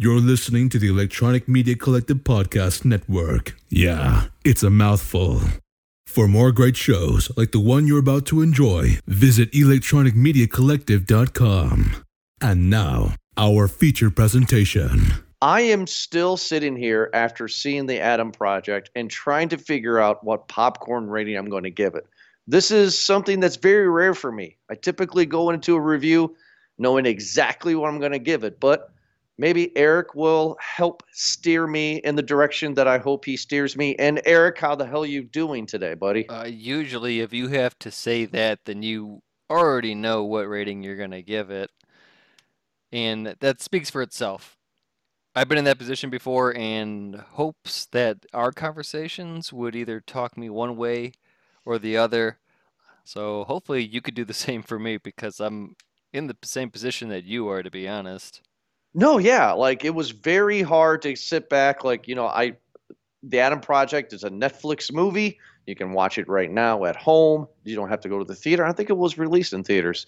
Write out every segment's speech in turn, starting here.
You're listening to the Electronic Media Collective Podcast Network. Yeah, it's a mouthful. For more great shows like the one you're about to enjoy, visit electronicmediacollective.com. And now, our feature presentation. I am still sitting here after seeing the Adam Project and trying to figure out what popcorn rating I'm going to give it. This is something that's very rare for me. I typically go into a review knowing exactly what I'm going to give it, but maybe Eric will help steer me in the direction that I hope he steers me. And Eric, how the hell are you doing today, buddy? Uh, usually, if you have to say that, then you already know what rating you're going to give it. And that speaks for itself. I've been in that position before and hopes that our conversations would either talk me one way or the other. So hopefully you could do the same for me because I'm in the same position that you are, to be honest. No, yeah, like it was very hard to sit back. Like you know, I the Adam Project is a Netflix movie. You can watch it right now at home. You don't have to go to the theater. I think it was released in theaters.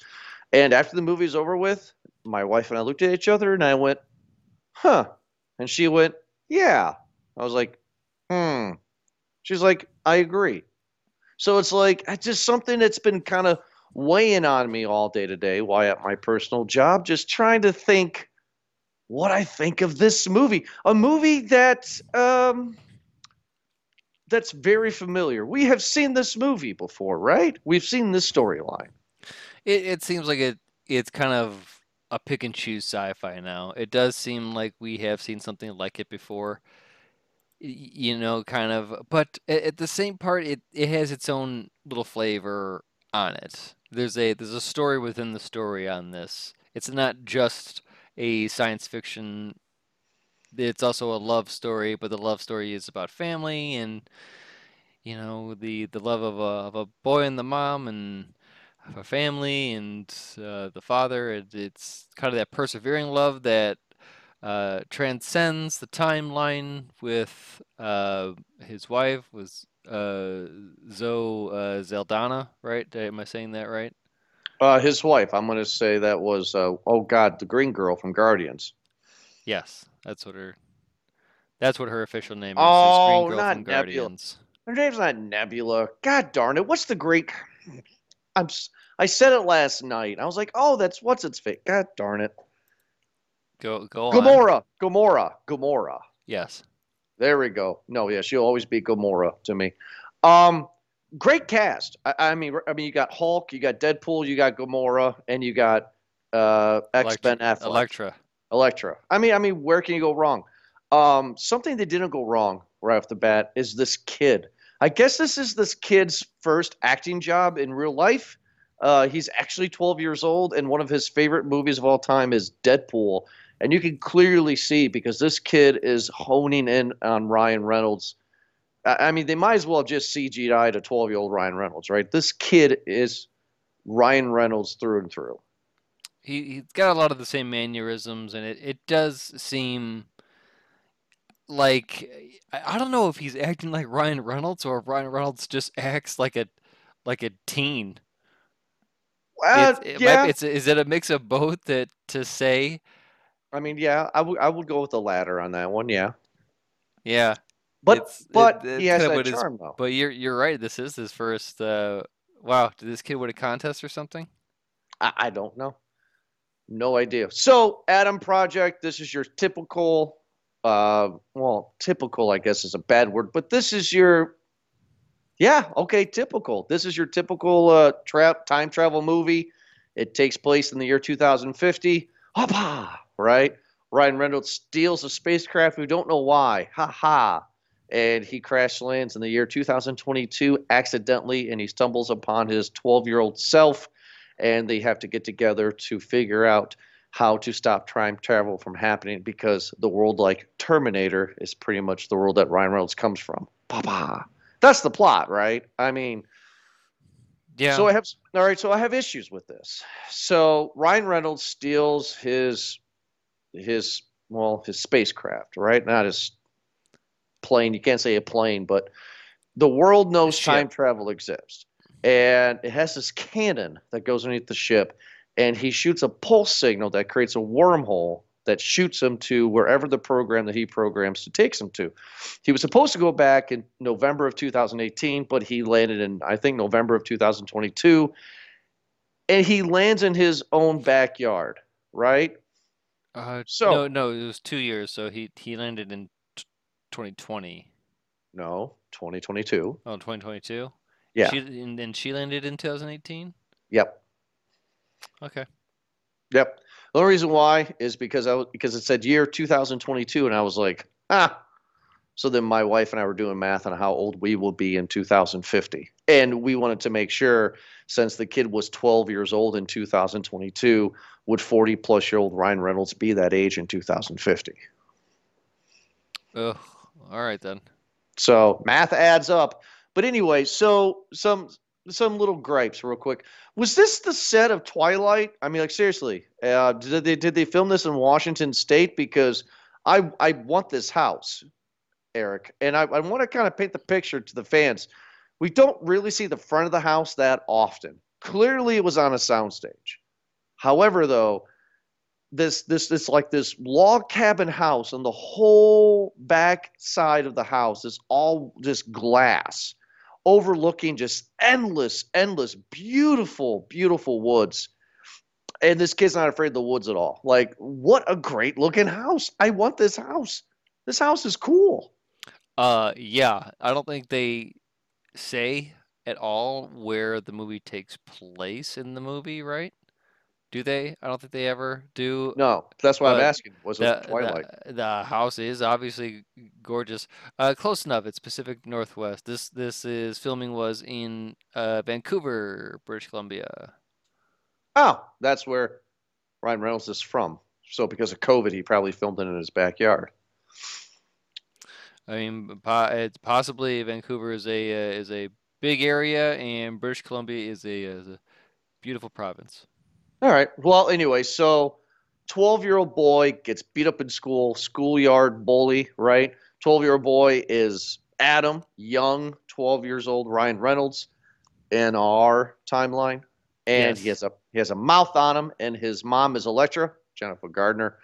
And after the movie's over with, my wife and I looked at each other and I went, "Huh," and she went, "Yeah." I was like, "Hmm." She's like, "I agree." So it's like it's just something that's been kind of weighing on me all day today while at my personal job, just trying to think what I think of this movie. A movie that um, that's very familiar. We have seen this movie before, right? We've seen this storyline. It, it seems like it it's kind of a pick and choose sci-fi now. It does seem like we have seen something like it before you know, kind of. But at the same part, it it has its own little flavor on it. There's a there's a story within the story on this. It's not just a science fiction. It's also a love story, but the love story is about family and you know the the love of a of a boy and the mom and of a family and uh, the father. It, it's kind of that persevering love that uh, transcends the timeline with uh, his wife was uh, Zoe uh, Zeldana, right? Am I saying that right? Uh, his wife. I'm going to say that was uh, oh god, the green girl from Guardians. Yes, that's what her. That's what her official name is. Oh, green girl not from Nebula. Guardians. Her name's not Nebula. God darn it! What's the great? I'm. I said it last night. I was like, oh, that's what's its fate. God darn it. Go go on. Gamora. Gamora. Gamora. Yes. There we go. No, yeah, she'll always be Gamora to me. Um, great cast. I, I mean, I mean, you got Hulk, you got Deadpool, you got Gamora, and you got uh, X Ben Affleck, Elektra. Elektra. I mean, I mean, where can you go wrong? Um, something that didn't go wrong right off the bat is this kid. I guess this is this kid's first acting job in real life. Uh, he's actually 12 years old, and one of his favorite movies of all time is Deadpool. And you can clearly see because this kid is honing in on Ryan Reynolds. I mean, they might as well just CGI'd a 12 year old Ryan Reynolds, right? This kid is Ryan Reynolds through and through. He he's got a lot of the same mannerisms, and it, it does seem like I, don't know if he's acting like Ryan Reynolds or if Ryan Reynolds just acts like a like a teen. Well, it's, it yeah. might, it's is it a mix of both that to say? I mean, yeah, I would I would go with the latter on that one, yeah. Yeah, But It's- but it's he has that his- charm though. but you're you're right. This is his first. Uh, wow, did this kid win a contest or something? I, I don't know. No idea. So, Adam Project, this is your typical, uh, well, typical, I guess is a bad word, but this is your, yeah, okay, typical. This is your typical uh, tra- time travel movie. It takes place in the year 2050. Hoppa, right? Ryan Reynolds steals a spacecraft. We don't know why. Ha ha. And he crash lands in the year 2022 accidentally, and he stumbles upon his 12 year old self and they have to get together to figure out how to stop time travel from happening because the world like Terminator is pretty much the world that Ryan Reynolds comes from. Papa. That's the plot, right? I mean, Yeah. so I have all right, so I have issues with this. So Ryan Reynolds steals his his well, his spacecraft, right? Not his plane. You can't say a plane, but the world knows ship. time travel exists. And it has this cannon that goes underneath the ship, and he shoots a pulse signal that creates a wormhole that shoots him to wherever the program that he programs to takes him to. He was supposed to go back in November of 2018, but he landed in I think November of 2022, and he lands in his own backyard, right? Uh, So- no, no, it was two years. So he he landed in 2020. No, 2022. Oh, 2022. Yeah. She, and then she landed in 2018. Yep. Okay. Yep. The only reason why is because I was, because it said year 2022, and I was like, ah. So then my wife and I were doing math on how old we will be in 2050, and we wanted to make sure, since the kid was 12 years old in 2022, would 40 plus year old Ryan Reynolds be that age in 2050? Oh, all right then. So math adds up. But anyway, so some some little gripes real quick. Was this the set of Twilight? I mean, like seriously, uh, did they did they film this in Washington State? Because I I want this house, Eric, and I, I want to kind of paint the picture to the fans. We don't really see the front of the house that often. Clearly, it was on a soundstage. However, though, this this this like this log cabin house and the whole back side of the house is all just glass overlooking just endless endless beautiful beautiful woods. And this kid's not afraid of the woods at all. Like what a great looking house. I want this house. This house is cool. Uh, yeah, I don't think they say at all where the movie takes place in the movie, right? Do they? I don't think they ever do. no that's why i'm asking was it The, twilight the, the house is obviously gorgeous. Uh, close enough. It's Pacific Northwest. This this is filming was in uh, Vancouver, British Columbia. oh that's where ryan reynolds is from so because of covid he probably filmed it in his backyard I mean, it's possibly Vancouver is a uh, is a big area, and British Columbia is a, is a beautiful province. All right. Well, anyway, so 12 year old boy gets beat up in school, schoolyard bully, right? 12 year old boy is Adam, young, 12 years old, Ryan Reynolds in our timeline. And he has a he has a mouth on him, and his mom is Elektra, Jennifer Gardner.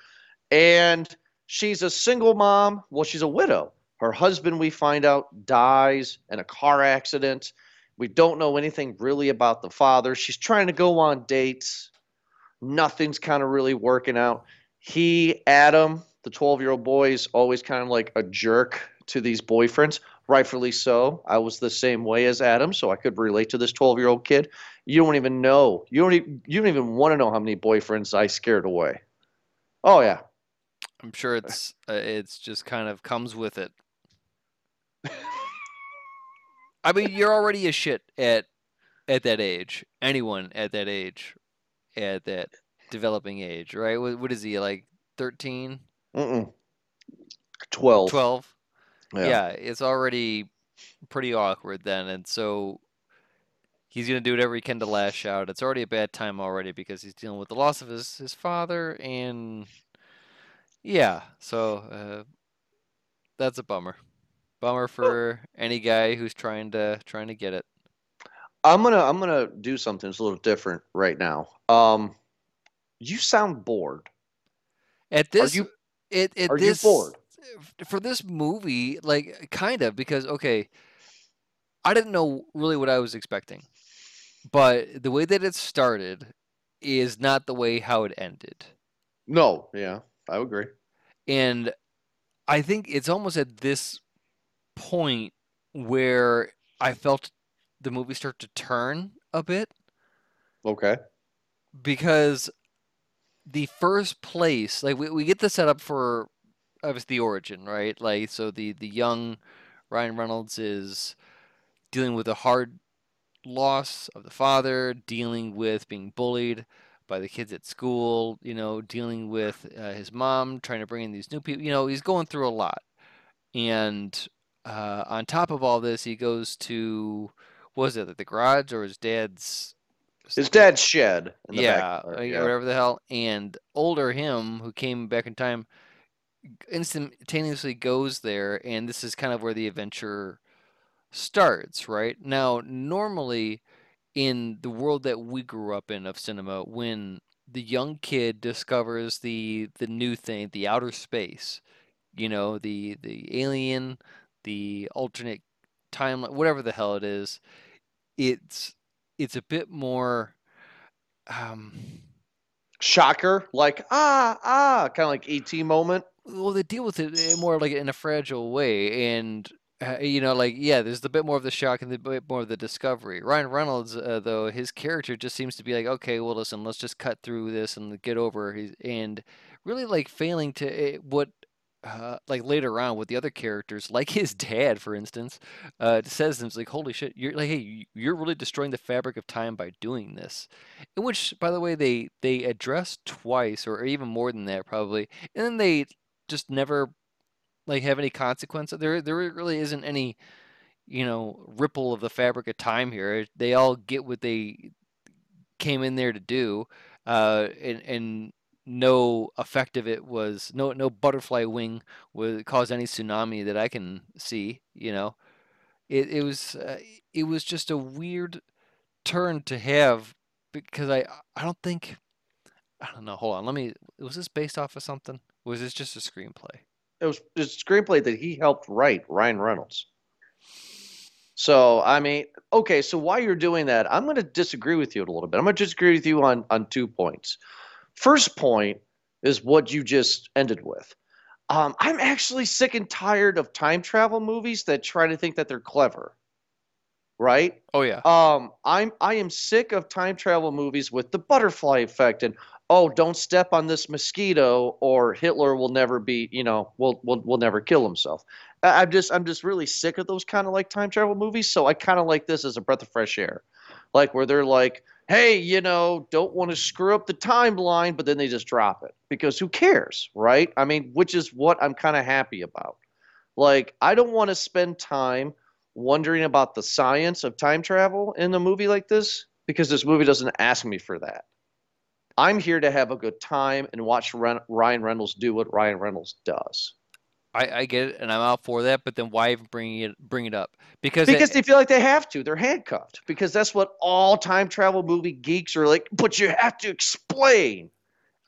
And she's a single mom. Well, she's a widow. Her husband, we find out, dies in a car accident. We don't know anything really about the father. She's trying to go on dates nothing's kind of really working out. He, Adam, the 12 year old boy, is always kind of like a jerk to these boyfriends. Rightfully so. I was the same way as Adam, so I could relate to this 12 year old kid. You don't even know. You don't even, you don't even want to know how many boyfriends I scared away. Oh, yeah. I'm sure it's uh, it's just kind of comes with it. I mean, you're already a shit at at that age. Anyone at that age, at that developing age, right? What, what is he like? 13, Mm-mm. 12. 12? Yeah. Yeah, it's already pretty awkward then, and so he's gonna do whatever he can to lash out. It's already a bad time already because he's dealing with the loss of his his father, and yeah, so uh, that's a bummer. Bummer for any guy who's trying to trying to get it. I'm gonna I'm gonna do something that's a little different right now. Um, you sound bored. At this, are you- it, at are you this, bored? for this movie, like kind of because okay, I didn't know really what I was expecting, but the way that it started is not the way how it ended, No, yeah, I agree. and I think it's almost at this point where I felt the movie start to turn a bit Okay. because the first place like we, we get the setup for obviously the origin right like so the the young ryan reynolds is dealing with a hard loss of the father dealing with being bullied by the kids at school you know dealing with uh, his mom trying to bring in these new people you know he's going through a lot and uh, on top of all this he goes to was it the garage or his dad's His dad's shed. In yeah, uh, yeah. whatever the hell. And older him, who came back in time, instantaneously goes there, and this is kind of where the adventure starts, right? Now, normally in the world that we grew up in of cinema, when the young kid discovers the the new thing, the outer space. You know, the the alien, the alternate timeline, whatever the hell it is. It's it's a bit more um shocker like ah ah kind of like et moment well they deal with it eh, more like in a fragile way and uh, you know, like yeah, there's a bit more of the shock and a bit more of the discovery. Ryan Reynolds, uh, though, his character just seems to be like, okay, well, listen, let's just cut through this and get over. He's, and really like failing to uh, what, uh, like later on with the other characters, like his dad, for instance, uh, says things like, "Holy shit, you're like, hey, you're really destroying the fabric of time by doing this." In which, by the way, they they address twice or even more than that probably, and then they just never like have any consequence. There there really isn't any you know ripple of the fabric of time here. They all get what they came in there to do, uh, and and no effect of it was no no butterfly wing would cause any tsunami that I can see. You know, it it was uh, it was just a weird turn to have because I I don't think I don't know. Hold on, let me. Was this based off of something? Was this just a screenplay? it was a screenplay that he helped write, Ryan Reynolds. So I mean, okay, so while you're doing that, I'm going to disagree with you a little bit. I'm going to disagree with you on on two points. First point is what you just ended with. Um, I'm actually sick and tired of time travel movies that try to think that they're clever. Right? Oh yeah. Um, I'm I am sick of time travel movies with the butterfly effect and oh, don't step on this mosquito or Hitler will never be, you know, will will will never kill himself. I'm just I'm just really sick of those kind of like time travel movies. So I kind of like this as a breath of fresh air, like where they're like, hey, you know, don't want to screw up the timeline, but then they just drop it because who cares, right? I mean, which is what I'm kind of happy about. Like I don't want to spend time wondering about the science of time travel in a movie like this because this movie doesn't ask me for that. I'm here to have a good time and watch Ryan Reynolds do what Ryan Reynolds does. I, I get it, and I'm out for that. But then why even bring it bring it up? Because because it, they feel like they have to. They're handcuffed because that's what all time travel movie geeks are like. But you have to explain.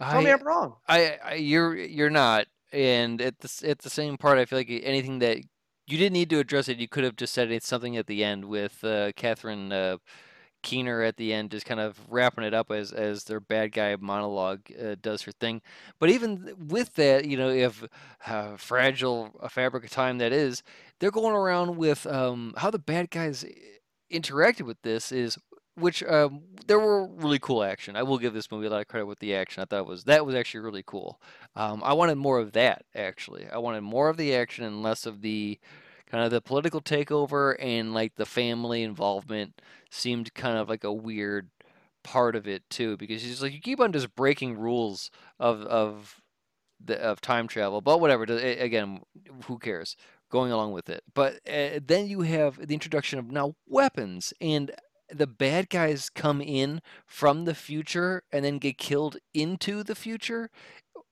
Tell me I'm wrong. I, I you're you're not. And at the at the same part, I feel like anything that you didn't need to address it, you could have just said it's something at the end with uh, Catherine. Uh, Keener at the end, just kind of wrapping it up as as their bad guy monologue uh, does her thing. But even with that, you know, if uh, fragile a fabric of time that is, they're going around with um, how the bad guys interacted with this is. Which um, there were really cool action. I will give this movie a lot of credit with the action. I thought was that was actually really cool. Um, I wanted more of that actually. I wanted more of the action and less of the kind of the political takeover and like the family involvement seemed kind of like a weird part of it too because he's like you keep on just breaking rules of of the of time travel but whatever again who cares? Going along with it. But uh, then you have the introduction of now weapons and the bad guys come in from the future and then get killed into the future?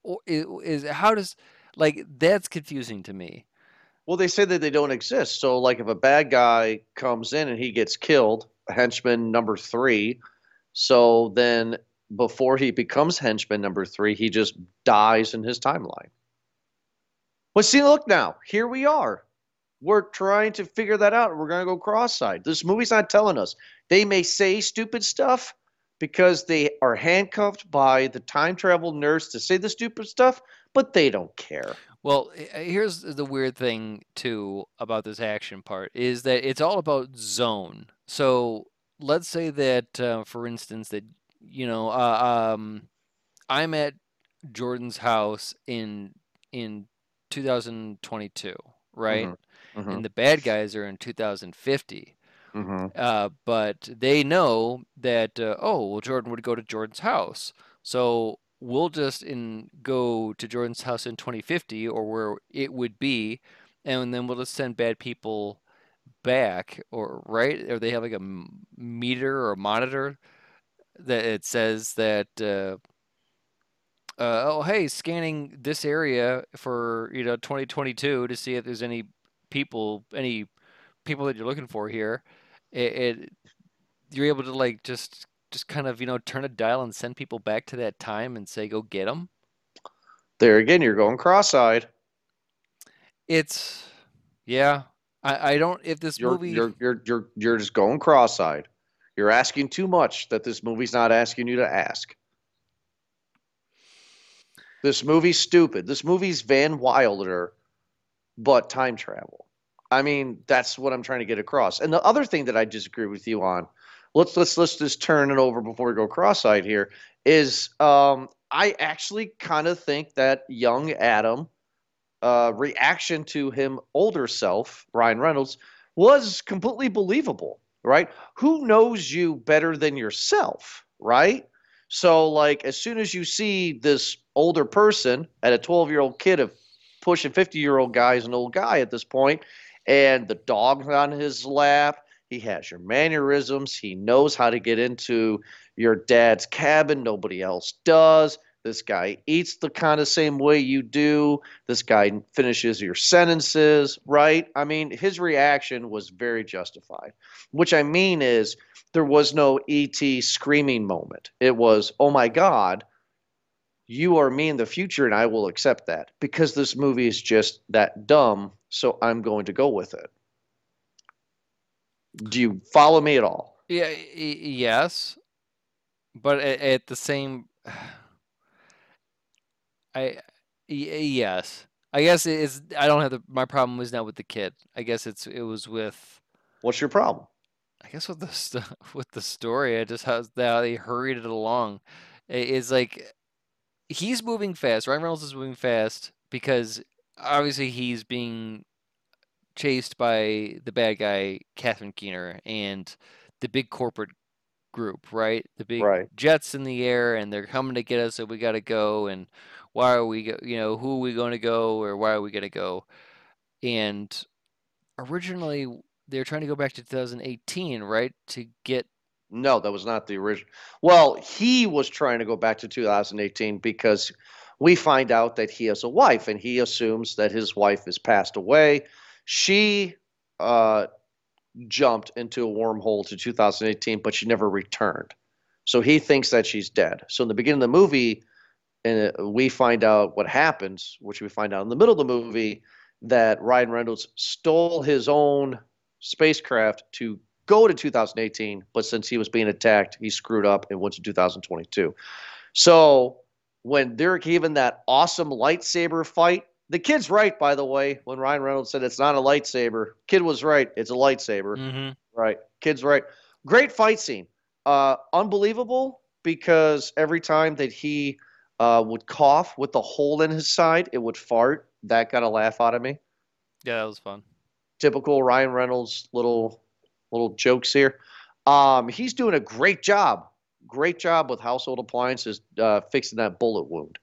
Or is how does like that's confusing to me well, they say that they don't exist. So, like, if a bad guy comes in and he gets killed, henchman number three, so then before he becomes henchman number three, he just dies in his timeline. But see, look now, here we are. We're trying to figure that out. We're going to go cross-eyed. This movie's not telling us. They may say stupid stuff because they are handcuffed by the time travel nurse to say the stupid stuff, but they don't care. Well, here's the weird thing too about this action part is that it's all about zone. So let's say that, uh, for instance, that you know, uh, um, I'm at Jordan's house in in 2022, right? Mm-hmm. Mm-hmm. And the bad guys are in 2050. Mm-hmm. Uh, but they know that uh, oh well, Jordan would go to Jordan's house, so we'll just in go to Jordan's house in 2050 or where it would be, and then we'll just send bad people back or right? Or they have like a meter or a monitor that it says that uh, uh, oh hey scanning this area for you know 2022 to see if there's any people any people that you're looking for here. It, it you're able to like just just kind of you know turn a dial and send people back to that time and say go get them. There again, you're going cross-eyed. It's yeah. I, I don't if this You're, movie you're you're you're you're just going cross-eyed. You're asking too much that this movie's not asking you to ask. This movie's stupid. This movie's Van Wilder, but time travel. I mean, that's what I'm trying to get across. And the other thing that I disagree with you on, let's let's let's just turn it over before we go cross-eyed here, is um, I actually kind of think that young Adam uh, reaction to him older self, Ryan Reynolds, was completely believable, right? Who knows you better than yourself, right? So, like, as soon as you see this older person at a 12 year old kid of pushing 50 year old guy is an old guy at this point, and the dog's on his lap, he has your mannerisms, he knows how to get into your dad's cabin, nobody else does. This guy eats the kind of same way you do. This guy finishes your sentences, right? I mean, his reaction was very justified. Which I mean is there was no ET screaming moment. It was, oh my God, you are me in the future, and I will accept that because this movie is just that dumb. So I'm going to go with it. Do you follow me at all? Yeah, yes, but at, at the same, I yes, I guess it's. I don't have the. My problem was not with the kid. I guess it's. It was with. What's your problem? I guess with the st- with the story. I just how they hurried it along. It's like he's moving fast. Ryan Reynolds is moving fast because obviously he's being chased by the bad guy, Catherine Keener, and the big corporate group, right? The big Right. jets in the air, and they're coming to get us, so we got to go. And why are we, go, you know, who are we going to go, or why are we going to go? And originally, they're trying to go back to 2018, right, to get No, that was not the original. Well, he was trying to go back to 2018 because we find out that he has a wife and he assumes that his wife has passed away. She uh, jumped into a wormhole to 2018, but she never returned. So he thinks that she's dead. So in the beginning of the movie, and uh, we find out what happens, which we find out in the middle of the movie, that Ryan Reynolds stole his own spacecraft to go to 2018, but since he was being attacked, he screwed up and went to 2022. So when they're given that awesome lightsaber fight, the kid's right, by the way. When Ryan Reynolds said it's not a lightsaber, kid was right. It's a lightsaber. mm-hmm. Right. Kid's right. Great fight scene. Uh, unbelievable because every time that he uh, would cough with the hole in his side, it would fart. That got a laugh out of me. Yeah, that was fun. Typical Ryan Reynolds little little jokes here. Um, he's doing a great job. Great job with household appliances, uh, fixing that bullet wound,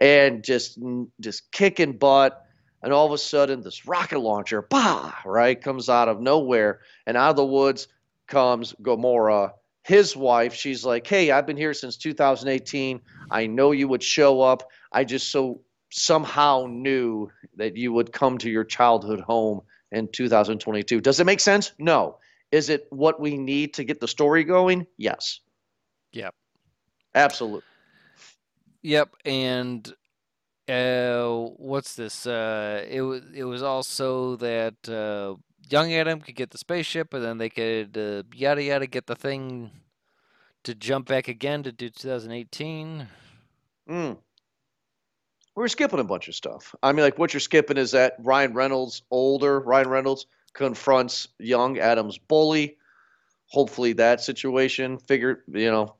and just just kicking butt. And all of a sudden, this rocket launcher, bah, right, comes out of nowhere, and out of the woods comes Gamora, his wife. She's like, "Hey, I've been here since 2018. I know you would show up. I just so somehow knew that you would come to your childhood home in 2022. Does it make sense? No. Is it what we need to get the story going? Yes. Yep. Absolutely. Yep, and uh, what's this? Uh, it was it was also that uh, young Adam could get the spaceship, and then they could uh, yada yada get the thing to jump back again to do 2018. Mm. We're skipping a bunch of stuff. I mean, like what you're skipping is that Ryan Reynolds, older Ryan Reynolds, confronts young Adam's bully. Hopefully, that situation figured, you know,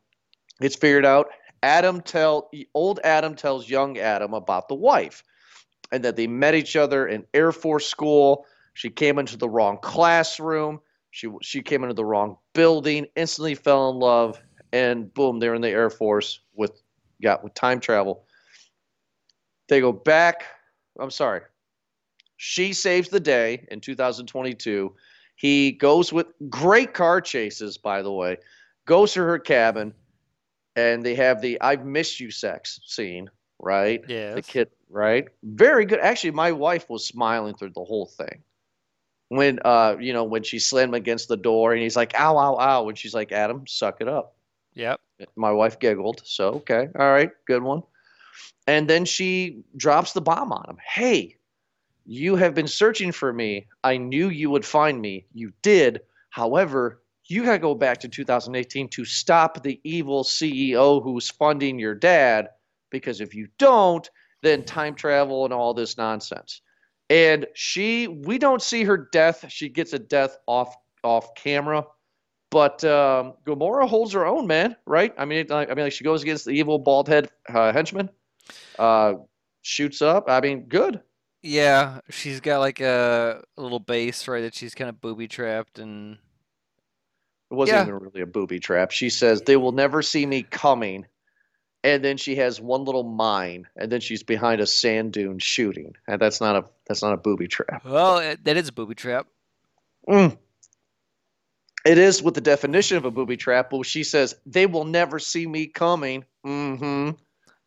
it's figured out. Adam tell old Adam tells young Adam about the wife, and that they met each other in Air Force school. She came into the wrong classroom. She she came into the wrong building. Instantly fell in love, and boom, they're in the Air Force with got with time travel. They go back. I'm sorry. She saves the day in 2022. He goes with great car chases, by the way. Goes to her cabin, and they have the "I've missed you" sex scene. Right. Yeah. The kid. Right. Very good. Actually, my wife was smiling through the whole thing. When uh, you know, when she slammed him against the door, and he's like, "Ow, ow, ow," and she's like, "Adam, suck it up." Yep. My wife giggled. So, okay. All right. Good one. And then she drops the bomb on him. Hey, you have been searching for me. I knew you would find me. You did. However, you got to go back to 2018 to stop the evil CEO who's funding your dad. Because if you don't, then time travel and all this nonsense. And she, we don't see her death. She gets a death off off camera, but um, Gamora holds her own, man. Right? I mean, I mean, like she goes against the evil bald head uh, henchman, uh, shoots up. I mean, good. Yeah, she's got like a, a little base, right? That she's kind of booby trapped and. It wasn't Yeah. even really a booby trap. She says they will never see me coming, and then she has one little mine, and then she's behind a sand dune shooting, and that's not a that's not a booby trap. Well, it- that is a booby trap. Mm. It is with the definition of a booby trap, but she says they will never see me coming. Mm-hmm.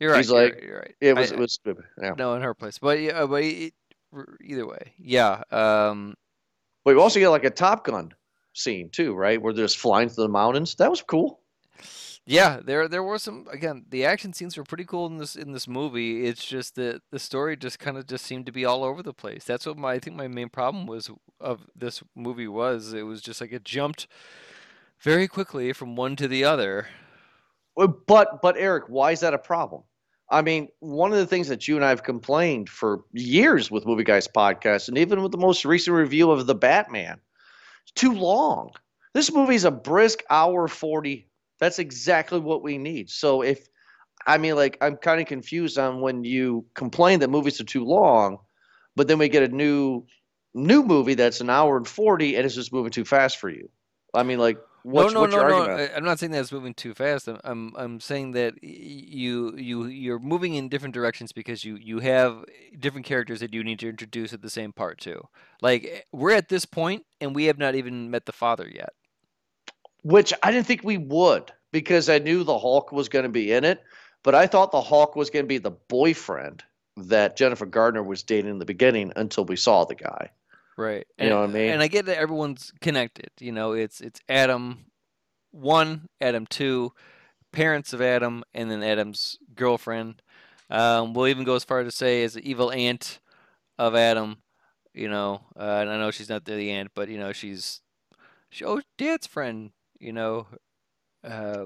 You're right. She's you're like, right, you're right. It was I- it was yeah. no in her place, but yeah, but it, either way, yeah. Um, But you also get like a Top Gun scene too, right? Where they're just flying through the mountains. That was cool. Yeah, there there were some again, the action scenes were pretty cool in this in this movie. It's just that the story just kind of just seemed to be all over the place. That's what my I think my main problem was of this movie was it was just like it jumped very quickly from one to the other. But but Eric, why is that a problem? I mean, one of the things that you and I have complained for years with Movie Guys podcast, and even with the most recent review of the Batman, it's too long. This movie's a brisk hour forty. That's exactly what we need. So if I mean, like, I'm kind of confused on when you complain that movies are too long, but then we get a new new movie that's an hour and forty, and it's just moving too fast for you. I mean, like, what's, no, no, what's your no, no. argument? I- I'm not saying that it's moving too fast. I'm, I'm, I'm saying that you, you, you're moving in different directions because you, you have different characters that you need to introduce at the same part too. Like eh, we're at this point and we have not even met the father yet. which I didn't think we would because I knew the Hulk was going to be in it, but I thought the Hulk was going to be the boyfriend that Jennifer Gardner was dating in the beginning until we saw the guy. Right. You And, know what I mean? And I get that everyone's connected. You know, it's it's Adam one, Adam two, parents of Adam, and then Adam's girlfriend. Um, we'll even go as far to say as the evil aunt of Adam. You know, uh, and I know she's not the aunt, but you know she's she, oh dad's friend. You know, uh,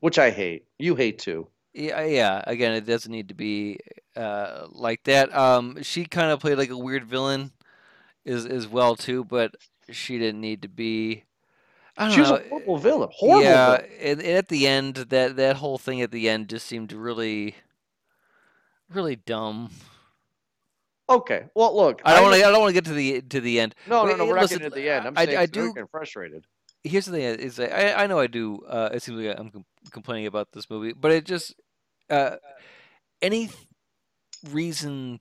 Which I hate. You hate too. yeah, yeah. Again, it doesn't need to be uh, like that. Um, she kind of played like a weird villain, as as well too, but she didn't need to be. I don't She was a horrible villain. Horrible yeah, villain. and, and at the end, that that whole thing at the end just seemed really, really dumb. Okay. Well, look. I don't want to. I don't want to get to the to the end. No, no, no. We're not getting to the end. I'm I- I do- I'm frustrated. here's the thing is I, I know I do uh it seems like I'm com- complaining about this movie but it just uh any reason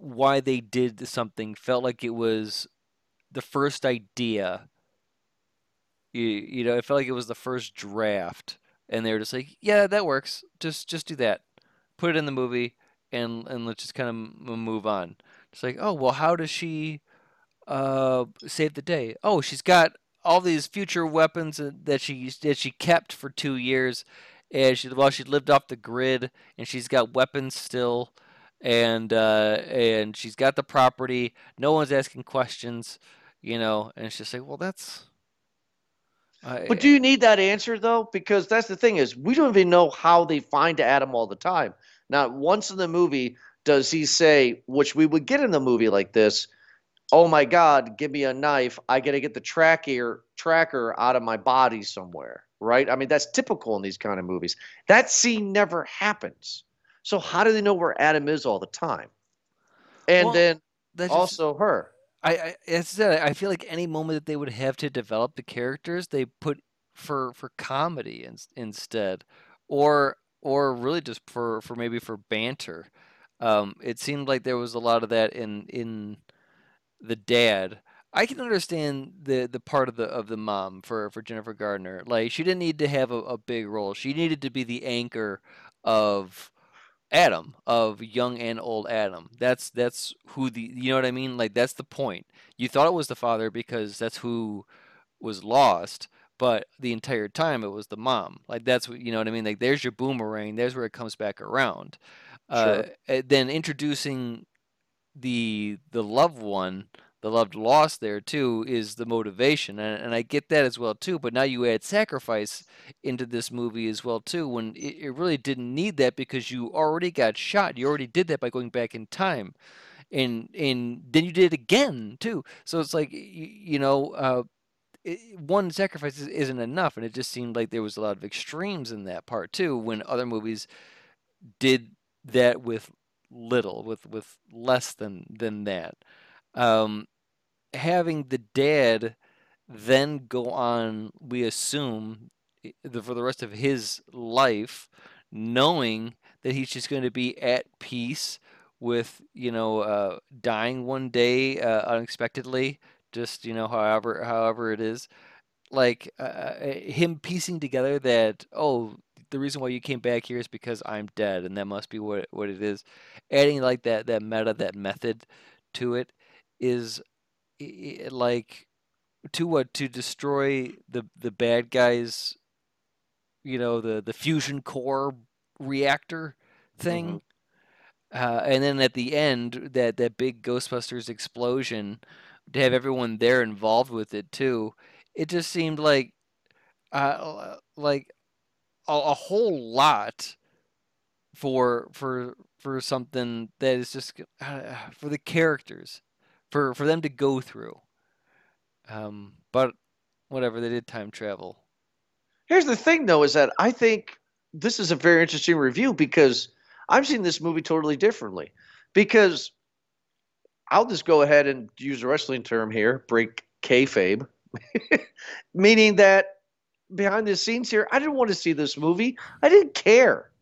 why they did something felt like it was the first idea. You, you know it felt like it was the first draft and they were just like yeah that works. Just just do that. Put it in the movie and and let's just kind of move on. It's like oh well how does she uh save the day? Oh she's got all these future weapons that she that she kept for two years, and she well she lived off the grid, and she's got weapons still, and uh, and she's got the property. No one's asking questions, you know, and just like, well, that's. But do you need that answer though? Because that's the thing is we don't even know how they find Adam all the time. Not once in the movie does he say, which we would get in the movie like this, "Oh my God, give me a knife! I got to get the tracker tracker out of my body somewhere." Right? I mean that's typical in these kind of movies. That scene never happens. So how do they know where Adam is all the time? And Well, then just- also her. I, I as I said, I feel like any moment that they would have to develop the characters, they put for for comedy in, instead, or or really just for for maybe for banter. Um, it seemed like there was a lot of that in in the dad. I can understand the the part of the of the mom for for Jennifer Gardner. Like she didn't need to have a, a big role. She needed to be the anchor of Adam, of young and old Adam. That's that's who the you know what I mean? Like that's the point. You thought it was the father because that's who was lost, but the entire time it was the mom. Like that's what you know what I mean. Like there's your boomerang. There's where it comes back around. Uh, then introducing the the loved one, the loved loss there too is the motivation, and, and I get that as well too. But now you add sacrifice into this movie as well too, when it, it really didn't need that because you already got shot. You already did that by going back in time, and and then you did it again too. So it's like you, you know. Uh, it, one sacrifice is- isn't enough, and it just seemed like there was a lot of extremes in that part too. When other movies did that with little, with with less than than that. Um, having the dad then go on, we assume, the, for the rest of his life, knowing that he's just going to be at peace with you know uh, dying one day uh, unexpectedly, just you know however however it is. Like uh, uh, him piecing together that oh the reason why you came back here is because I'm dead and that must be what what it is. Adding like that that meta that method to it is i- i- like to what to destroy the the bad guys you know the the fusion core reactor thing? Uh, and then at the end that that big ghostbusters explosion to have everyone there involved with it too it just seemed like uh, like a, a whole lot for for for something that is just uh, for the characters for for them to go through um but whatever they did time travel Here's the thing, though, is that I think this is a very interesting review because I'm seeing this movie totally differently. Because I'll just go ahead and use a wrestling term here, break kayfabe, meaning that behind the scenes here, I didn't want to see this movie. I didn't care.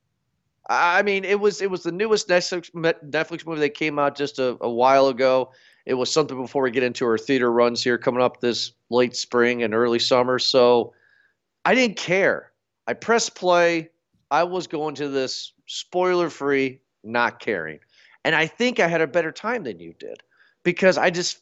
I mean, it was it was the newest Netflix Netflix movie that came out just a, a while ago. It was something before we get into our theater runs here coming up this late spring and early summer. So I didn't care. I pressed play. I was going to this spoiler free, not caring. And I think I had a better time than you did because I just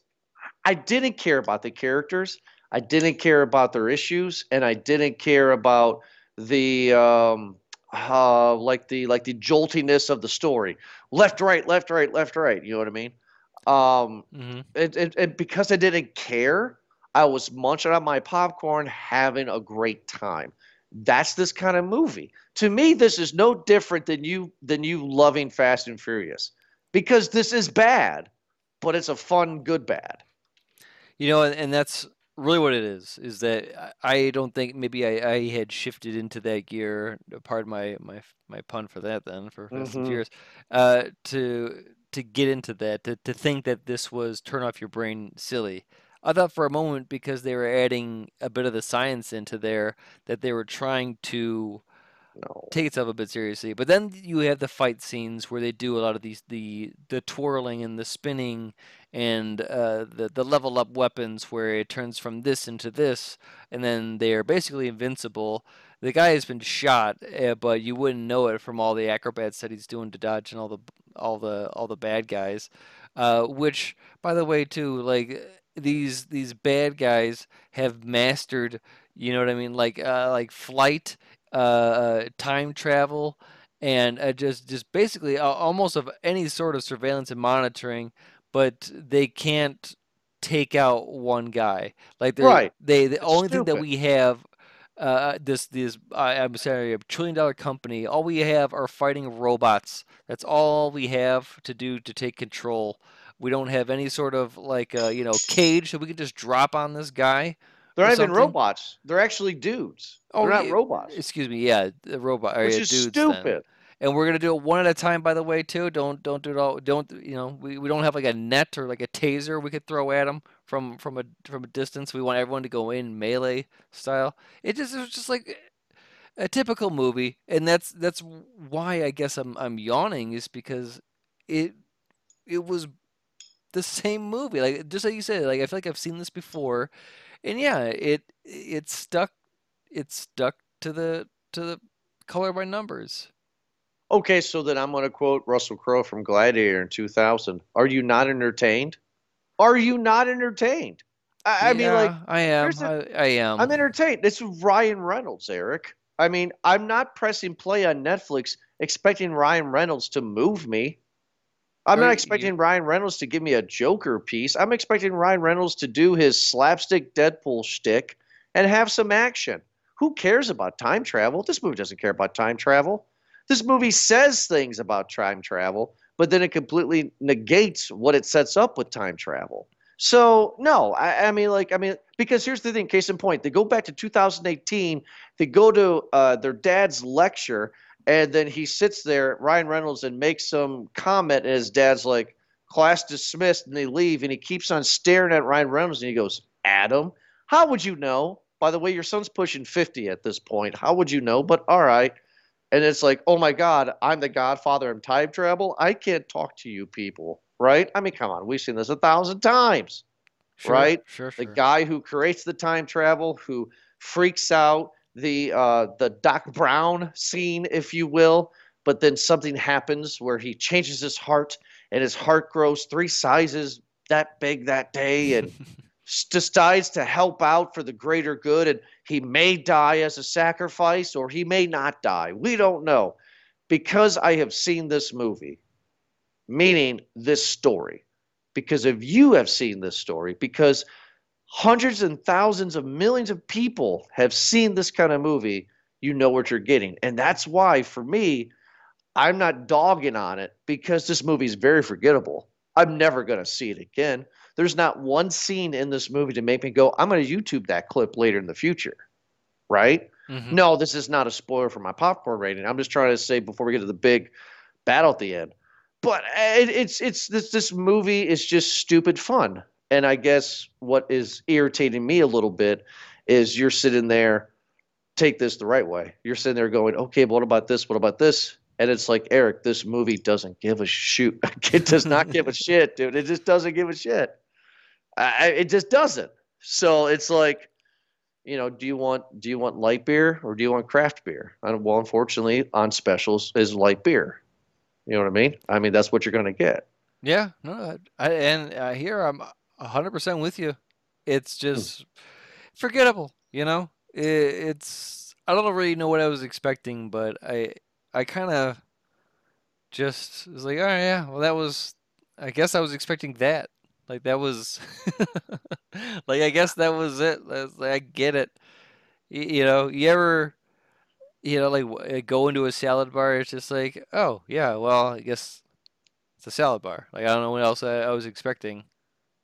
I didn't care about the characters. I didn't care about their issues, and I didn't care about the um, uh, like the like the joltiness of the story. Left, right, left, right, left, right. You know what I mean? Um, mm-hmm. and, and, and because I didn't care, I was munching on my popcorn, having a great time. That's this kind of movie. To me, this is no different than you than you loving Fast and Furious, because this is bad, but it's a fun, good bad. You know, and, and that's really what it is. Is that I don't think maybe I, I had shifted into that gear. Pardon my my my pun for that. Then for Fast and Mhm. Furious, uh, to to get into that, to to think that this was turn off your brain silly. I thought for a moment because they were adding a bit of the science into there that they were trying to No. take itself a bit seriously. But then you have the fight scenes where they do a lot of these the the twirling and the spinning and uh, the the level up weapons where it turns from this into this, and then they are basically invincible. The guy has been shot, uh, but you wouldn't know it from all the acrobats that he's doing to dodge and all the all the all the bad guys. Uh, which, by the way, too, like these these bad guys have mastered. You know what I mean? Like uh, like flight uh, time travel, and uh, just just basically uh, almost of any sort of surveillance and monitoring, but they can't take out one guy. Like Right. they the only thing that we have. Uh, this this I I'm sorry, a trillion dollar company. All we have are fighting robots. That's all we have to do to take control. We don't have any sort of like uh, you know cage that we can just drop on this guy. They're not even robots. They're actually dudes. Oh, They're not yeah, robots, Excuse me, yeah, the robot. which yeah, is dudes then. And we're gonna do it one at a time, by the way, too. Don't don't do it all. Don't you know? We, we don't have like a net or like a taser we could throw at them from from a from a distance. We want everyone to go in melee style. It just it was just like a typical movie, and that's that's why I guess I'm I'm yawning is because it it was the same movie. Like just like you said, like I feel like I've seen this before, and yeah, it it stuck it stuck to the to the color by numbers. Okay, so then I'm going to quote Russell Crowe from Gladiator in 2000. Are you not entertained? Are you not entertained? I, I mean, like, I am. the- I, I am. I'm entertained. It's Ryan Reynolds, Eric. I mean, I'm not pressing play on Netflix expecting Ryan Reynolds to move me. I'm not you- expecting Ryan Reynolds to give me a Joker piece. I'm expecting Ryan Reynolds to do his slapstick Deadpool shtick and have some action. Who cares about time travel? This movie doesn't care about time travel. This movie says things about time travel, but then it completely negates what it sets up with time travel. So no, I, I mean, like, I mean, because here's the thing. Case in point, they go back to 2018. They go to uh, their dad's lecture, and then he sits there, Ryan Reynolds, and makes some comment, and his dad's like, "Class dismissed," and they leave, and he keeps on staring at Ryan Reynolds, and he goes, "Adam, how would you know? By the way, your son's pushing 50 at this point. How would you know? But all right." And it's like, oh my God, I'm the godfather of time travel. I can't talk to you people, right? I mean, come on, we've seen this a thousand times Sure, right? Sure, the guy who creates the time travel, who freaks out the uh, the Doc Brown scene, if you will, but then something happens where he changes his heart, and his heart grows three sizes that big that day, and decides to help out for the greater good, and he may die as a sacrifice, or he may not die. We don't know, because I have seen this movie, meaning this story because if you have seen this story, because hundreds and thousands of millions of people have seen this kind of movie, you know what you're getting. And that's why, for me, I'm not dogging on it because this movie is very forgettable. I'm never going to see it again. There's not one scene in this movie to make me go, I'm going to YouTube that clip later in the future. Right? Mhm. No, this is not a spoiler for my popcorn rating. I'm just trying to say before we get to the big battle at the end. But it, it's it's this this movie is just stupid fun. And I guess what is irritating me a little bit is you're sitting there, take this the right way. You're sitting there going, okay, but what about this? What about this? And it's like, Eric, this movie doesn't give a shoot. it does not give a shit, dude. It just doesn't give a shit. I, it just doesn't. So it's like, you know, do you want do you want light beer or do you want craft beer? And, well, unfortunately, on specials is light beer. You know what I mean? I mean that's what you're gonna get. Yeah, no, I, and uh, here I'm hundred percent with you. It's just forgettable, you know. It, it's I don't really know what I was expecting, but I I kind of just was like, oh yeah, well that was. I guess I was expecting that. Like that was, like I guess that was it. That's, I get it. Y- You know, you ever, you know, like go into a salad bar, it's just like, oh yeah, well I guess it's a salad bar. Like I don't know what else I, I was expecting.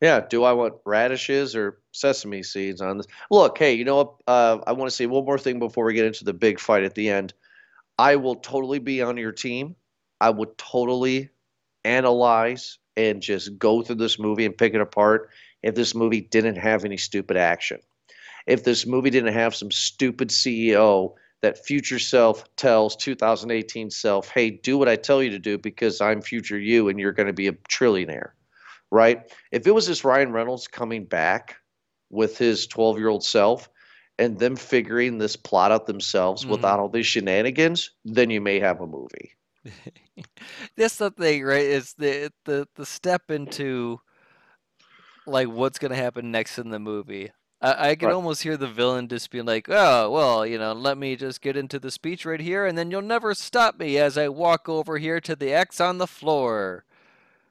Yeah. Do I want radishes or sesame seeds on this? Look, hey, you know what? Uh, I want to say one more thing before we get into the big fight at the end. I will totally be on your team. I would totally analyze and just go through this movie and pick it apart if this movie didn't have any stupid action. If this movie didn't have some stupid CEO that future self tells 2018 self, hey, do what I tell you to do because I'm future you and you're going to be a trillionaire, right? If it was this Ryan Reynolds coming back with his 12 year old self and them figuring this plot out themselves Mhm. without all these shenanigans, then you may have a movie. That's the thing, right? It's the the the step into like what's gonna happen next in the movie. I, I can Right. almost hear the villain just being like, "Oh, well, you know, let me just get into the speech right here, and then you'll never stop me as I walk over here to the X on the floor."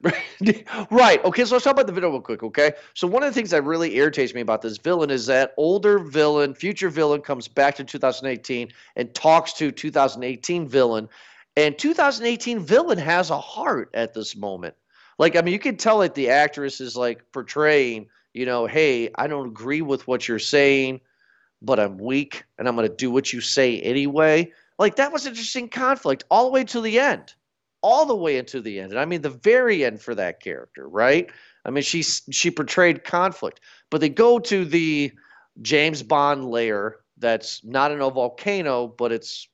right. Okay, so let's talk about the villain real quick, okay? So one of the things that really irritates me about this villain is that older villain, future villain comes back to 2018 and talks to 2018 villain. And 2018 villain has a heart at this moment. Like, I mean, you can tell that the actress is like portraying, you know, hey, I don't agree with what you're saying, but I'm weak and I'm going to do what you say anyway. Like, that was interesting conflict all the way to the end all the way into the end. And I mean the very end for that character, right? I mean she she portrayed conflict. But they go to the James Bond layer that's not in a volcano, but it's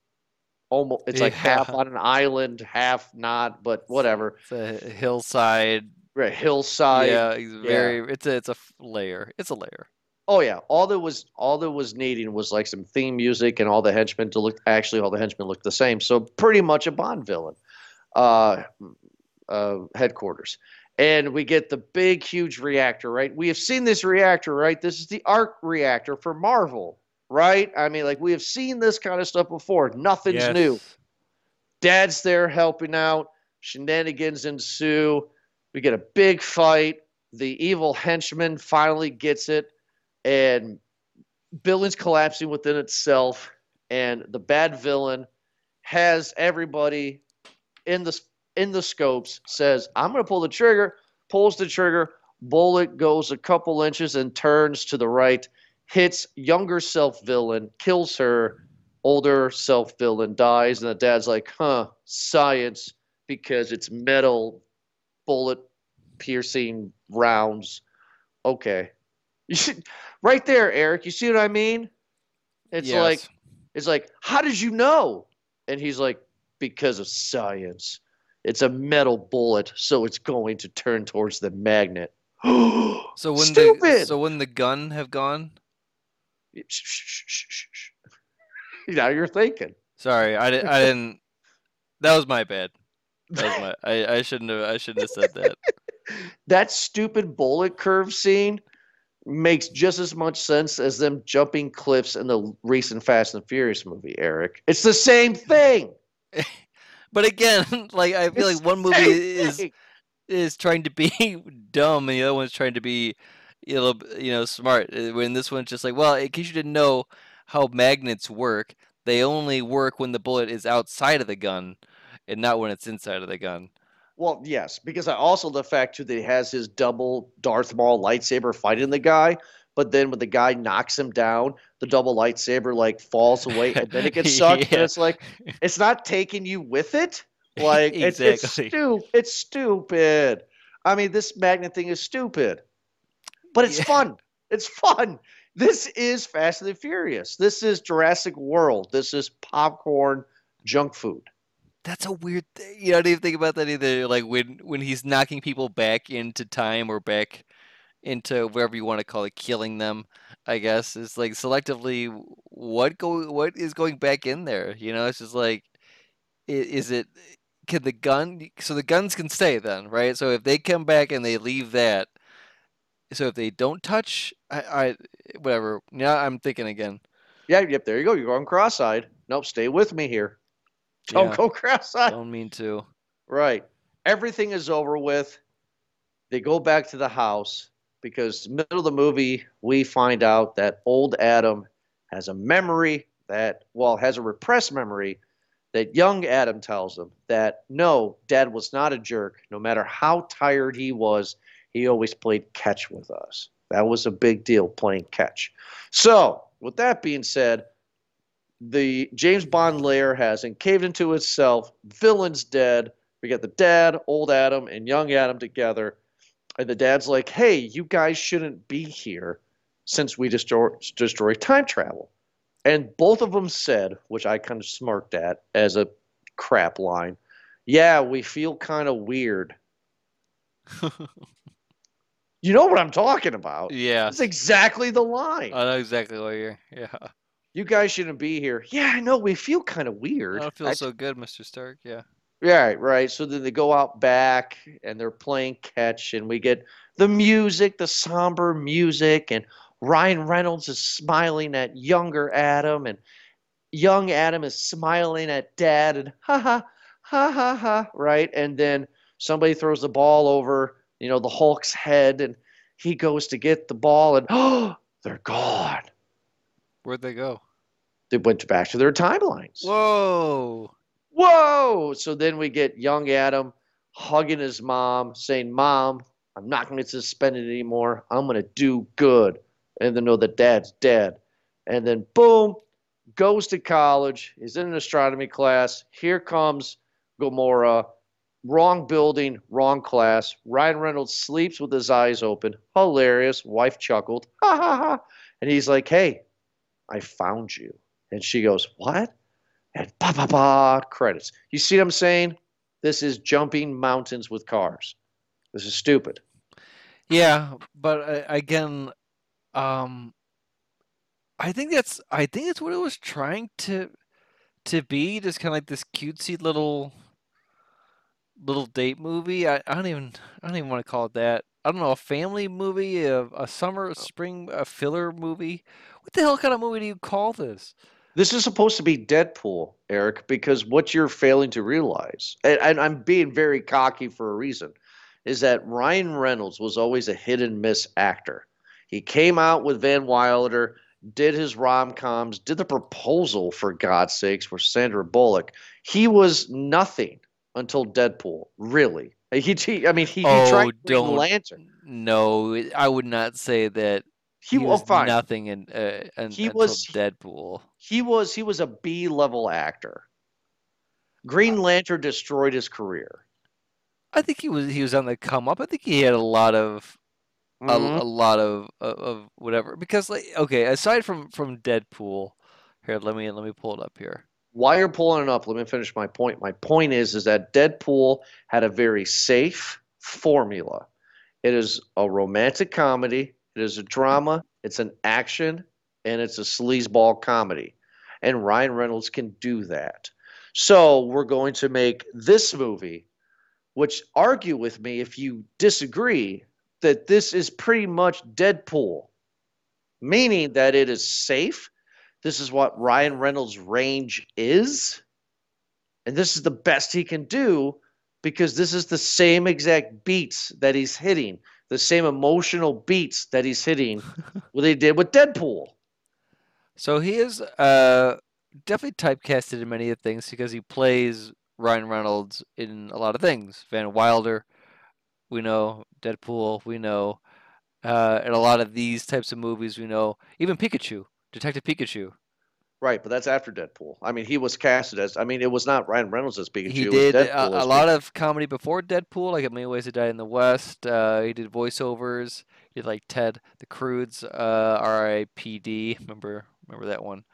almost it's like half on an island, half not, but whatever. It's a hillside. Right, hillside. yeah, it's very. It's a it's a layer. It's a layer. Oh yeah, all that was all that was needing was like some theme music and all the henchmen to look. Actually, all the henchmen looked the same, so pretty much a Bond villain uh, uh, headquarters. and we get the big, huge reactor, right? We have seen this reactor, right? This is the arc reactor for Marvel, right? I mean, like we have seen this kind of stuff before. Nothing's Yes. new. Dad's there helping out. Shenanigans ensue. We get a big fight. The evil henchman finally gets it, and building's collapsing within itself. And the bad villain has everybody in the in the scopes. Says, "I'm going to pull the trigger." Pulls the trigger. Bullet goes a couple inches and turns to the right. Hits younger self villain. Kills her older self villain dies, and the dad's like, huh, science, because it's metal bullet piercing rounds. Okay. You should, right there, Eric. You see what I mean? It's Yes. like it's like, how did you know? And he's like, because of science. It's a metal bullet, so it's going to turn towards the magnet. So when the so when the gun have gone? now you're thinking. Sorry, I, di- I didn't. That was my bad. That was my. I, I shouldn't have. I shouldn't have said that. that stupid bullet curve scene makes just as much sense as them jumping cliffs in the recent Fast and Furious movie, Eric. It's the same thing. But again, like I feel It's like one movie is thing. is trying to be dumb, and the other one's trying to be, you know, you know, smart. Uh, When this one's just like, well, in case you didn't know how magnets work, they only work when the bullet is outside of the gun, and not when it's inside of the gun. Well, yes, because I also the fact too that he has his double Darth Maul lightsaber fighting the guy, but then when the guy knocks him down, the double lightsaber like falls away and then it gets sucked. And it's like it's not taking you with it. Like it's, it's Exactly. stupid. It's stupid. I mean, this magnet thing is stupid, but it's Yeah. fun. It's fun. This is Fast and the Furious. This is Jurassic World. This is popcorn junk food. That's a weird thing. You know, I didn't even think about that either. Like when when he's knocking people back into time or back into wherever you want to call it, killing them. I guess it's like selectively what go what is going back in there. You know, it's just like, is it can the gun? So the guns can stay then, right? So if they come back and they leave that, so if they don't touch, I, I whatever. Now I'm thinking again. Yeah, yep, there you go. You're going cross-eyed. Nope, stay with me here. Don't Yeah. go cross-eyed. Don't mean to. Right. Everything is over with. They go back to the house because middle of the movie we find out that old Adam has a memory that well has a repressed memory that young Adam tells him that no, dad was not a jerk. No matter how tired he was, he always played catch with us. That was a big deal playing catch. So, with that being said, the James Bond layer has caved into itself. Villain's dead. We got the dad, old Adam, and young Adam together. And the dad's like, hey, you guys shouldn't be here since we destroy, destroy time travel. And both of them said, which I kind of smirked at as a crap line, yeah, we feel kind of weird. You know what I'm talking about. yeah. It's exactly the line. I know exactly what you're. Yeah. you guys shouldn't be here. Yeah, I know. We feel kind of weird. Oh, I weird. don't feel I- so good, Mr. Stark. Yeah. Right, right. So then they go out back and they're playing catch, and we get the music, the somber music, and Ryan Reynolds is smiling at younger Adam, and young Adam is smiling at dad, and ha ha, ha ha ha, right? And then somebody throws the ball over, you know, the Hulk's head, and he goes to get the ball, and oh, they're gone. Where'd they go? They went back to their timelines. Whoa. Whoa! So then we get young Adam hugging his mom, saying, Mom, I'm not going to get suspended anymore. I'm going to do good. And then know that dad's dead. And then, boom, goes to college. He's in an astronomy class. Here comes Gamora. Wrong building, wrong class. Ryan Reynolds sleeps with his eyes open. Hilarious. Wife chuckled. Ha ha ha. And he's like, Hey, I found you. And she goes, What? and ba ba ba credits. You see what I'm saying? This is jumping mountains with cars. This is stupid. Yeah, but uh, again, um, I think that's I think that's what it was trying to to be, just kind of like this cutesy little little date movie. I, I don't even I don't even want to call it that. I don't know a family movie, a, a summer, spring, a filler movie. What the hell kind of movie do you call this? This is supposed to be Deadpool, Eric, because what you're failing to realize, and, and I'm being very cocky for a reason, is that Ryan Reynolds was always a hit and miss actor. He came out with Van Wilder, did his rom coms, did the proposal for God's sakes for Sandra Bullock. He was nothing until Deadpool, really. He, he I mean, he, Oh, he tried Green don't- Lantern. No, I would not say that He, he was fine. nothing in uh, un- He until was- Deadpool. He was he was a B level actor. Green Lantern destroyed his career. I think he was he was on the come up. I think he had a lot of a, Mhm. a lot of, of of whatever because like okay aside from from Deadpool here let me let me pull it up here While you're pulling it up, let me finish my point. My point is is that Deadpool had a very safe formula. It is a romantic comedy, it is a drama, it's an action, and it's a sleazeball comedy. And Ryan Reynolds can do that. So we're going to make this movie, which argue with me if you disagree, that this is pretty much Deadpool, meaning that it is safe. This is what Ryan Reynolds' range is. And this is the best he can do because this is the same exact beats that he's hitting, the same emotional beats that he's hitting what he did with Deadpool. so he is uh definitely typecasted in many of things because he plays Ryan Reynolds in a lot of things. Van Wilder we know. Deadpool we know. Uh in a lot of these types of movies we know. Even Pikachu Detective Pikachu Right, but that's after Deadpool. I mean, he was casted as. I mean, it was not Ryan Reynolds as Pikachu. He it was did a, a lot of comedy before Deadpool, like A Million Ways to Die in the West. Uh, he did voiceovers. He did like Ted the Croods, uh, R.I.P.D. Remember, remember that one.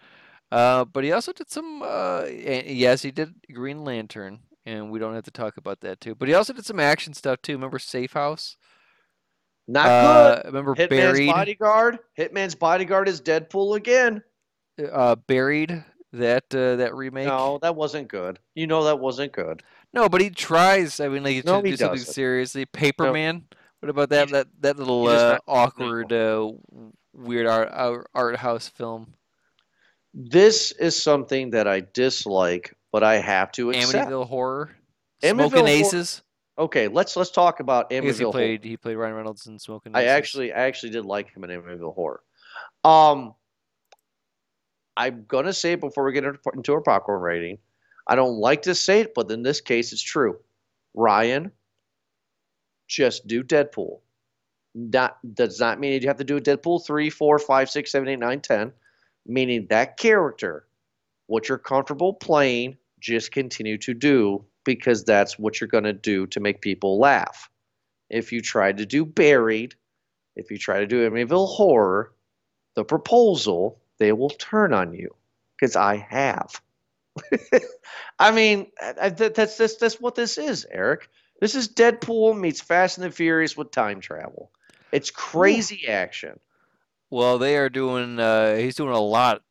Uh, but he also did some. Uh, yes, he did Green Lantern, and we don't have to talk about that too. But he also did some action stuff too. Remember Safe House? Not Uh, good. remember Hitman's Buried? Bodyguard. Hitman's Bodyguard is Deadpool again. Uh, Buried. That uh, that remake. No, that wasn't good. You know that wasn't good. No, but he tries. I mean, like No, to he do something doesn't. seriously. Paperman. What about that? He- That that little uh, awkward, uh, weird art, art house film. This is something that I dislike, but I have to accept. Amityville Horror. Amityville Smoking Aces. Okay, let's let's talk about guess he Amityville. Horror. played he played Ryan Reynolds in Smoking I actually I actually did like him in Amityville Horror. Um, I'm gonna say it before we get into our popcorn rating. I don't like to say it, but in this case, it's true. Ryan, just do Deadpool. Not does not mean you have to do a Deadpool three, four, five, six, seven, eight, nine, ten. Meaning that character, what you're comfortable playing, just continue to do because that's what you're gonna do to make people laugh. If you try to do Buried, if you try to do Amityville Horror, the proposal, they will turn on you because I have. I mean, I- I- that- that's, that's that's what this is, Eric. This is Deadpool meets Fast and the Furious with time travel. It's crazy action. Well, they are doing. Uh, he's doing a lot.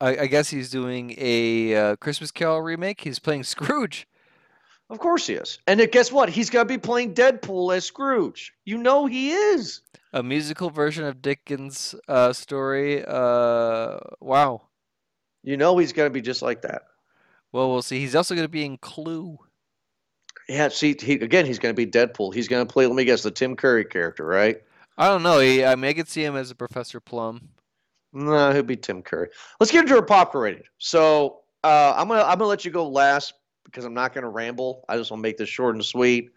I, I guess he's doing a uh, Christmas Carol remake. He's playing Scrooge. Of course he is. And guess what? He's gonna be playing Deadpool as Scrooge. You know he is. A musical version of Dickens' uh, story. Uh, wow. You know he's gonna be just like that. Well, we'll see. He's also going to be in Clue. Yeah. See, he, again, he's gonna be Deadpool. He's gonna play. Let me guess, the Tim Curry character, right? I don't know. He, I mean, I could see him as a Professor Plum. No, he'll be Tim Curry. Let's get into our popcorn rating. So uh, I'm gonna I'm gonna let you go last because I'm not gonna ramble. I just want to make this short and sweet.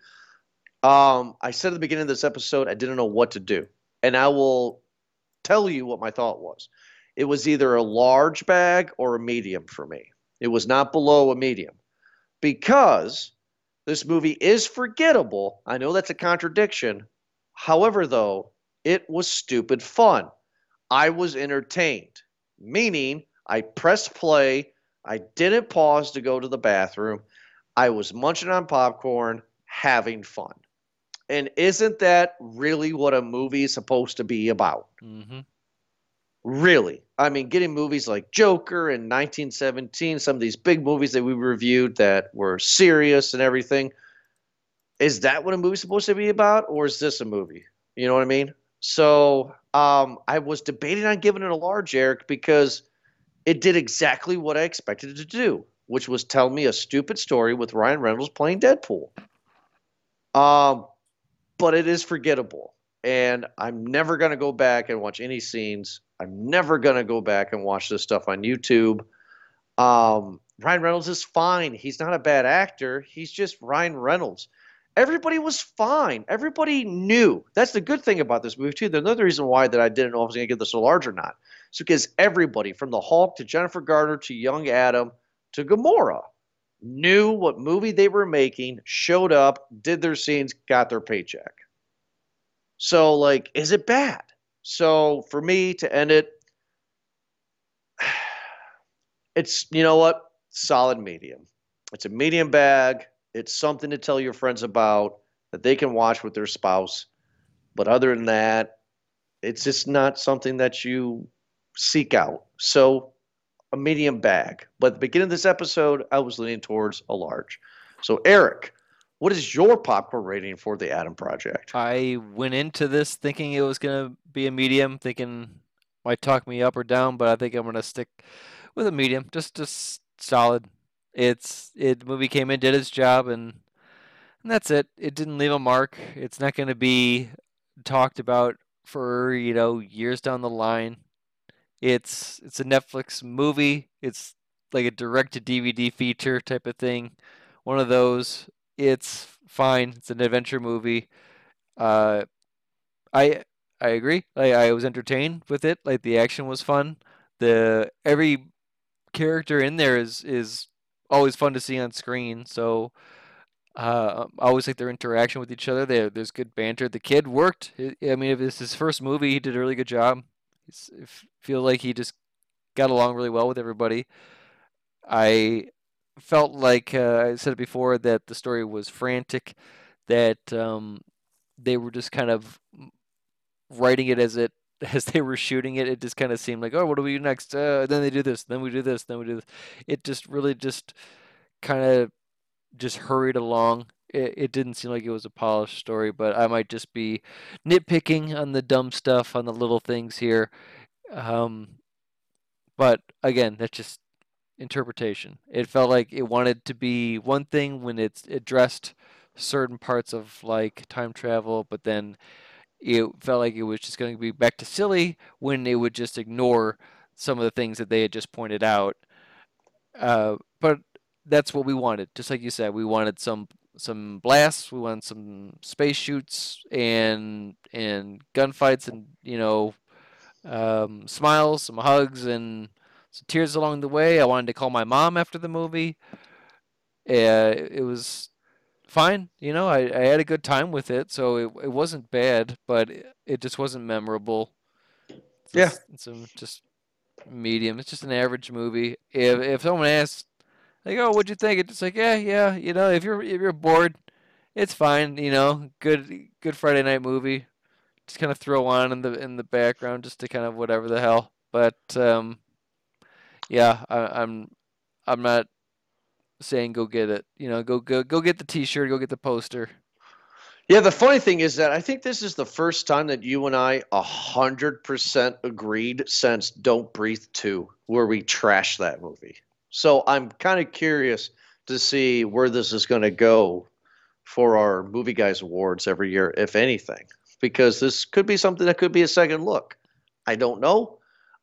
Um, I said at the beginning of this episode I didn't know what to do, and I will tell you what my thought was. It was either a large bag or a medium for me. It was not below a medium because this movie is forgettable. I know that's a contradiction. However, though, it was stupid fun. I was entertained, meaning I pressed play. I didn't pause to go to the bathroom. I was munching on popcorn, having fun. And isn't that really what a movie is supposed to be about? Mm-hmm. Really. I mean, getting movies like Joker and 1917, some of these big movies that we reviewed that were serious and everything. is that what a movie's supposed to be about, or is this a movie? You know what I mean? So um, I was debating on giving it a large, Eric, because it did exactly what I expected it to do, which was tell me a stupid story with Ryan Reynolds playing Deadpool. Um, but it is forgettable, and I'm never gonna go back and watch any scenes. I'm never gonna go back and watch this stuff on YouTube. Um, Ryan Reynolds is fine. He's not a bad actor. He's just Ryan Reynolds everybody was fine. Everybody knew. That's the good thing about this movie too. The another reason why that I didn't know if I was going to get this a large or not. It's because everybody, from the Hulk to Jennifer Garner to young Adam to Gamora, knew what movie they were making, showed up, did their scenes, got their paycheck. So, like, is it bad? So, for me to end it, it's you know what, solid medium. It's a medium bag it's something to tell your friends about that they can watch with their spouse. But other than that, it's just not something that you seek out. So a medium bag. But at the beginning of this episode, I was leaning towards a large. So Eric, what is your popcorn rating for the Adam Project? I went into this thinking it was gonna be a medium, thinking might talk me up or down, but I think I'm gonna stick with a medium. Just just solid. It's it the movie came in, did its job, and and that's it. It didn't leave a mark. It's not going to be talked about for you know years down the line. It's it's a Netflix movie. It's like a direct to DVD feature type of thing. One of those. It's fine. It's an adventure movie. Uh, I I agree. Like I was entertained with it. Like the action was fun. The every character in there is is always fun to see on screen. So uh, I always like their interaction with each other. There, there's good banter. The kid worked. I mean, if it's his first movie, he did a really good job. He's, I feel like he just got along really well with everybody. I felt like uh, I said it before that the story was frantic, that um, they were just kind of writing it as it as they were shooting it, it just kind of seemed like, oh, what do we do next? Uh, then they do this, then we do this, then we do this. It just really just kind of just hurried along. It, it didn't seem like it was a polished story, but I might just be nitpicking on the dumb stuff, on the little things here. Um, but again, that's just interpretation. It felt like it wanted to be one thing when it's addressed certain parts of like time travel, but then it felt like it was just going to be back to silly when they would just ignore some of the things that they had just pointed out. Uh, but that's what we wanted. Just like you said, we wanted some some blasts, we wanted some space shoots and and gunfights, and you know, um, smiles, some hugs, and some tears along the way. I wanted to call my mom after the movie. Uh, it was fine. You know, I, I had a good time with it, so it it wasn't bad, but it, it just wasn't memorable. It's yeah, it's a, just medium. It's just an average movie. If if someone asks, like, "Oh, what'd you think?" It's like, yeah, yeah. You know, if you're if you're bored, it's fine. You know, good good Friday night movie. Just kind of throw on in the in the background, just to kind of whatever the hell. But um, yeah, I, I'm I'm not saying go get it. You know, go go go get the T-shirt, go get the poster. Yeah, the funny thing is that I think this is the first time that you and I a hundred percent agreed since Don't Breathe Two, where we trashed that movie. So I'm kind of curious to see where this is going to go for our movie guys awards every year, if anything, because this could be something that could be a second look. I don't know,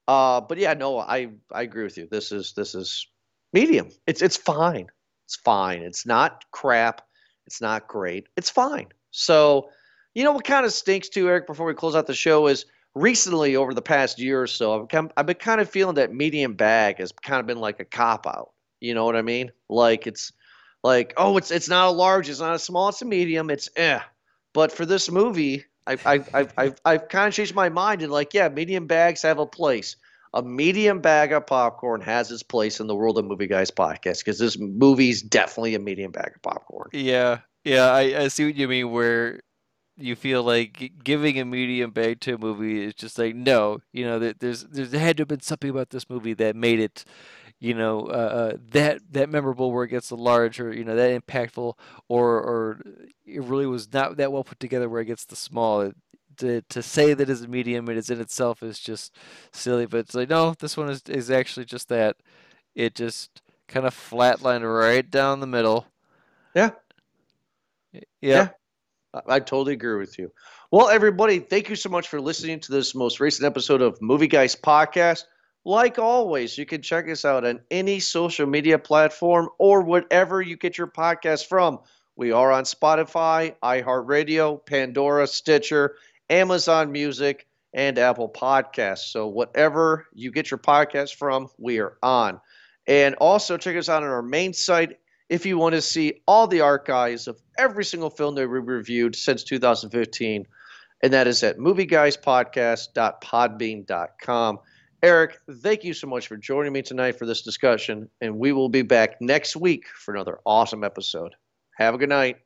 uh, but yeah, no, I I agree with you. This is this is medium. It's it's fine. It's fine. It's not crap. It's not great. It's fine. So, you know what kind of stinks too, Eric? Before we close out the show, is recently over the past year or so, I've, come, I've been kind of feeling that medium bag has kind of been like a cop out. You know what I mean? Like it's like oh, it's it's not a large, it's not a small, it's a medium. It's eh. But for this movie, I've I've I've, I've, I've kind of changed my mind and like yeah, medium bags have a place a medium bag of popcorn has its place in the World of Movie Guys podcast because this movie's definitely a medium bag of popcorn. Yeah, yeah, I, I see what you mean. Where you feel like giving a medium bag to a movie is just like no, you know, there's there's there had to have been something about this movie that made it, you know uh, uh, that that memorable where it gets the large or you know that impactful or or it really was not that well put together where it gets the small. It, to, to say that is a medium it is in itself is just silly but it's like no this one is, is actually just that it just kind of flatlined right down the middle Yeah. Yep. Yeah. I, I totally agree with you. Well, everybody, thank you so much for listening to this most recent episode of Movie Guys Podcast. Like always, you can check us out on any social media platform or whatever you get your podcast from. We are on Spotify, iHeartRadio, Pandora, Stitcher, Amazon Music, and Apple Podcasts. So, whatever you get your podcast from, we are on. And also, check us out on our main site if you want to see all the archives of every single film that we reviewed since 2015. And that is at movieguyspodcast.podbean.com. Eric, thank you so much for joining me tonight for this discussion. And we will be back next week for another awesome episode. Have a good night.